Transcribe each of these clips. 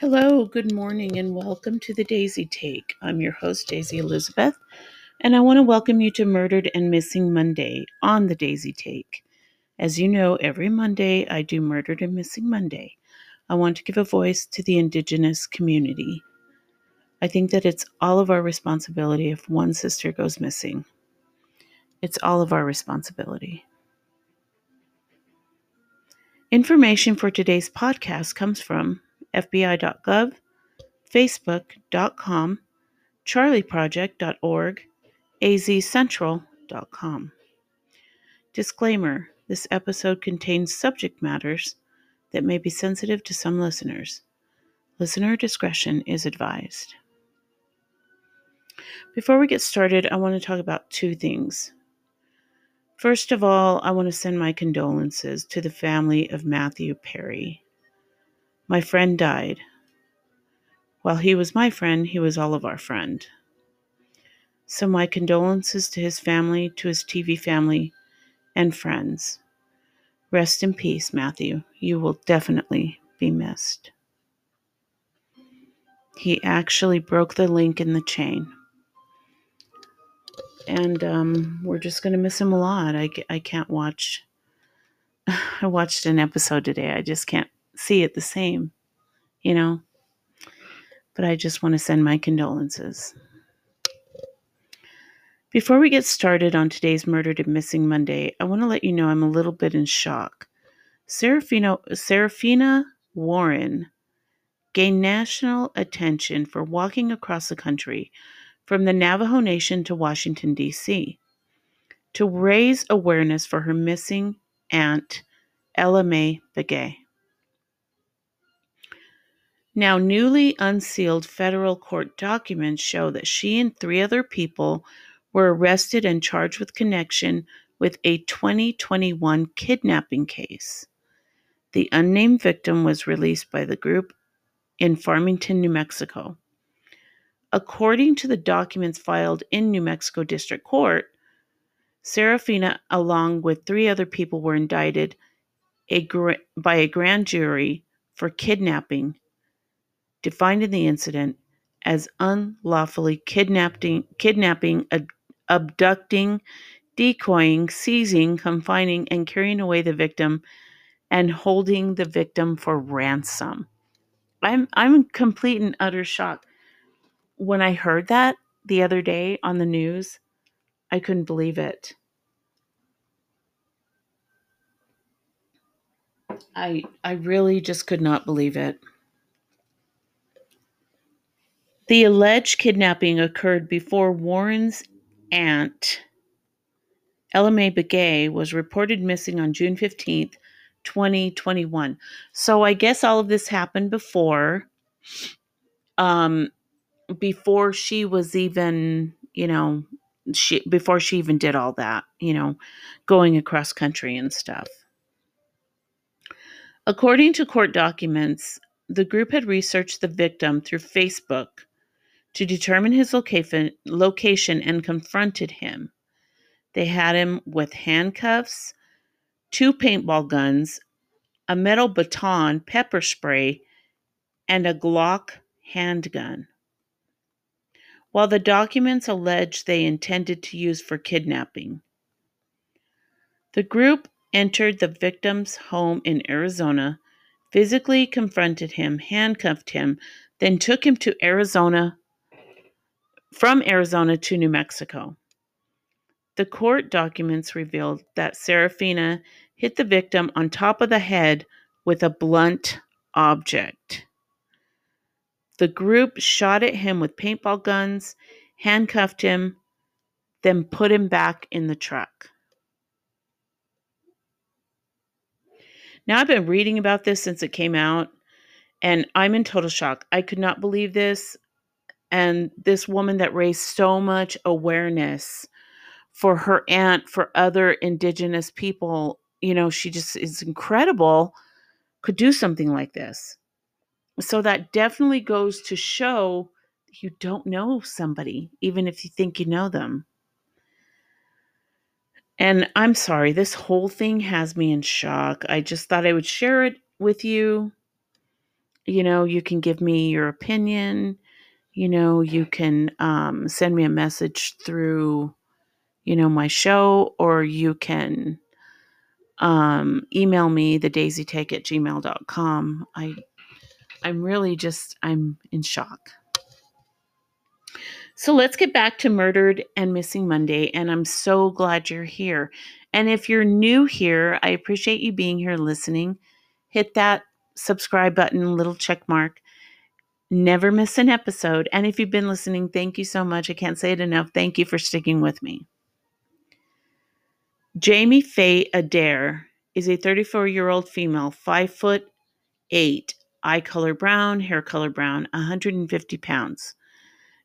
Hello, good morning, and welcome to the Daisy Take. I'm your host, Daisy Elizabeth, and I want to welcome you to Murdered and Missing Monday on the Daisy Take. As you know, every Monday I do Murdered and Missing Monday. I want to give a voice to the Indigenous community. I think that it's all of our responsibility if one sister goes missing. It's all of our responsibility. Information for today's podcast comes from FBI.gov, Facebook.com, CharlieProject.org, AZCentral.com. Disclaimer This episode contains subject matters that may be sensitive to some listeners. Listener discretion is advised. Before we get started, I want to talk about two things. First of all, I want to send my condolences to the family of Matthew Perry. My friend died. While he was my friend, he was all of our friend. So, my condolences to his family, to his TV family, and friends. Rest in peace, Matthew. You will definitely be missed. He actually broke the link in the chain. And um, we're just going to miss him a lot. I, I can't watch. I watched an episode today. I just can't see it the same, you know? But I just want to send my condolences. Before we get started on today's Murdered and Missing Monday, I want to let you know I'm a little bit in shock. Serafina, Serafina Warren gained national attention for walking across the country from the Navajo Nation to Washington, D.C., to raise awareness for her missing aunt, Ella Mae Begay. Now, newly unsealed federal court documents show that she and three other people were arrested and charged with connection with a 2021 kidnapping case. The unnamed victim was released by the group in Farmington, New Mexico. According to the documents filed in New Mexico District Court, Serafina, along with three other people, were indicted a by a grand jury for kidnapping, defined in the incident as unlawfully kidnapping, kidnapping, ab- abducting, decoying, seizing, confining, and carrying away the victim, and holding the victim for ransom. I'm I'm in complete and utter shock. When I heard that the other day on the news, I couldn't believe it. I I really just could not believe it. The alleged kidnapping occurred before Warren's aunt, Ella Mae Begay, was reported missing on June 15th, 2021. So I guess all of this happened before um before she was even, you know, she before she even did all that, you know, going across country and stuff. According to court documents, the group had researched the victim through Facebook to determine his location, location and confronted him. They had him with handcuffs, two paintball guns, a metal baton, pepper spray, and a Glock handgun. While the documents allege they intended to use for kidnapping, the group entered the victim's home in Arizona, physically confronted him, handcuffed him, then took him to Arizona from Arizona to New Mexico. The court documents revealed that Serafina hit the victim on top of the head with a blunt object. The group shot at him with paintball guns, handcuffed him, then put him back in the truck. Now, I've been reading about this since it came out, and I'm in total shock. I could not believe this. And this woman that raised so much awareness for her aunt, for other Indigenous people, you know, she just is incredible, could do something like this. So that definitely goes to show you don't know somebody, even if you think you know them. And I'm sorry, this whole thing has me in shock. I just thought I would share it with you. you know, you can give me your opinion. You know, you can um, send me a message through, you know, my show, or you can um, email me the at gmail.com. I, I'm really just, I'm in shock. So let's get back to Murdered and Missing Monday. And I'm so glad you're here. And if you're new here, I appreciate you being here listening. Hit that subscribe button, little check mark. Never miss an episode. And if you've been listening, thank you so much. I can't say it enough. Thank you for sticking with me. Jamie Faye Adair is a 34 year old female, 5 foot 8, eye color brown, hair color brown, 150 pounds.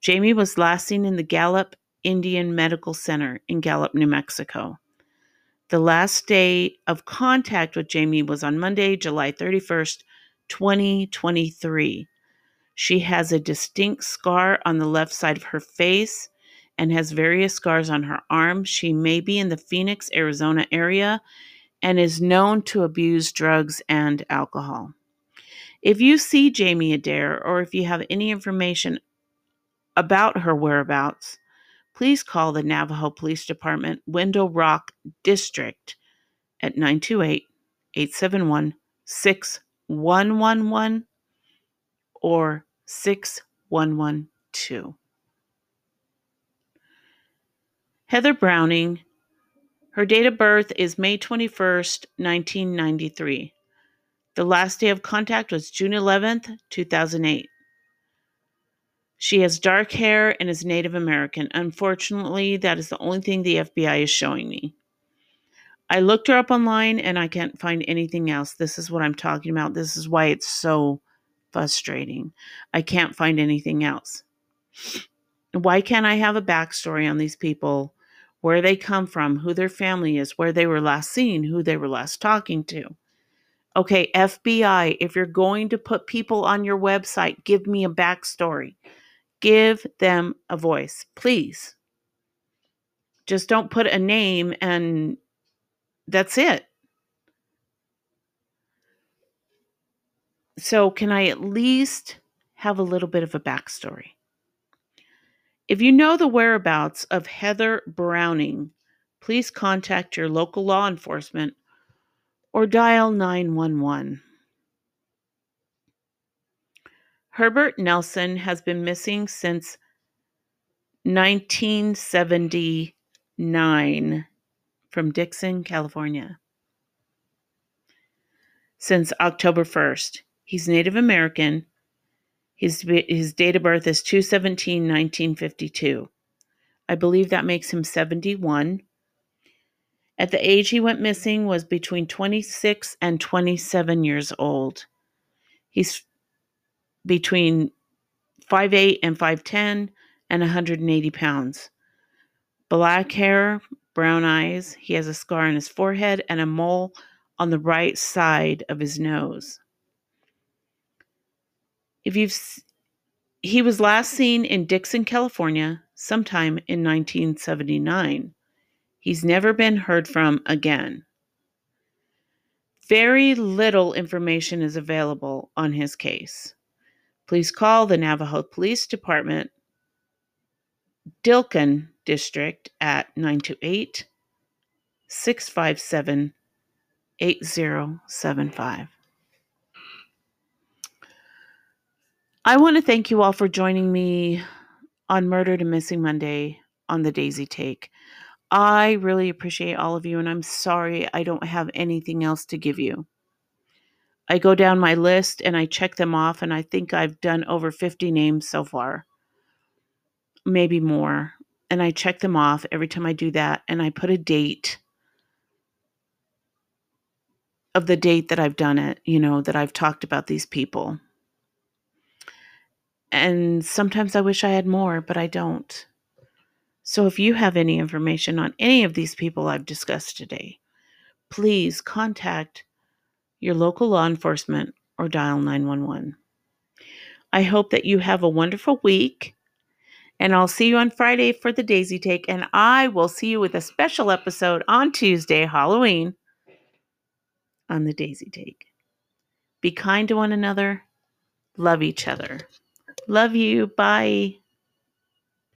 Jamie was last seen in the Gallup Indian Medical Center in Gallup, New Mexico. The last day of contact with Jamie was on Monday, July 31st, 2023. She has a distinct scar on the left side of her face and has various scars on her arm. She may be in the Phoenix, Arizona area and is known to abuse drugs and alcohol. If you see Jamie Adair or if you have any information about her whereabouts, please call the Navajo Police Department Window Rock District at 928 871 6111 or 6112. Heather Browning, her date of birth is May 21st, 1993. The last day of contact was June 11th, 2008. She has dark hair and is Native American. Unfortunately, that is the only thing the FBI is showing me. I looked her up online and I can't find anything else. This is what I'm talking about. This is why it's so frustrating. I can't find anything else. Why can't I have a backstory on these people, where they come from, who their family is, where they were last seen, who they were last talking to? Okay, FBI, if you're going to put people on your website, give me a backstory. Give them a voice, please. Just don't put a name and that's it. So, can I at least have a little bit of a backstory? If you know the whereabouts of Heather Browning, please contact your local law enforcement or dial 911. Herbert Nelson has been missing since 1979 from Dixon, California. Since October 1st. He's Native American. His, his date of birth is 217 1952. I believe that makes him 71. At the age he went missing was between 26 and 27 years old. He's between 5'8 and 5'10 and 180 pounds. Black hair, brown eyes. He has a scar on his forehead and a mole on the right side of his nose. If you've he was last seen in Dixon, California, sometime in 1979. He's never been heard from again. Very little information is available on his case. Please call the Navajo Police Department, Dilkon District at 928 657 8075. I want to thank you all for joining me on Murdered and Missing Monday on the Daisy Take. I really appreciate all of you, and I'm sorry I don't have anything else to give you. I go down my list and I check them off, and I think I've done over 50 names so far, maybe more. And I check them off every time I do that, and I put a date of the date that I've done it, you know, that I've talked about these people. And sometimes I wish I had more, but I don't. So if you have any information on any of these people I've discussed today, please contact your local law enforcement or dial 911. I hope that you have a wonderful week. And I'll see you on Friday for the Daisy Take. And I will see you with a special episode on Tuesday, Halloween, on the Daisy Take. Be kind to one another love each other. Love you. Bye.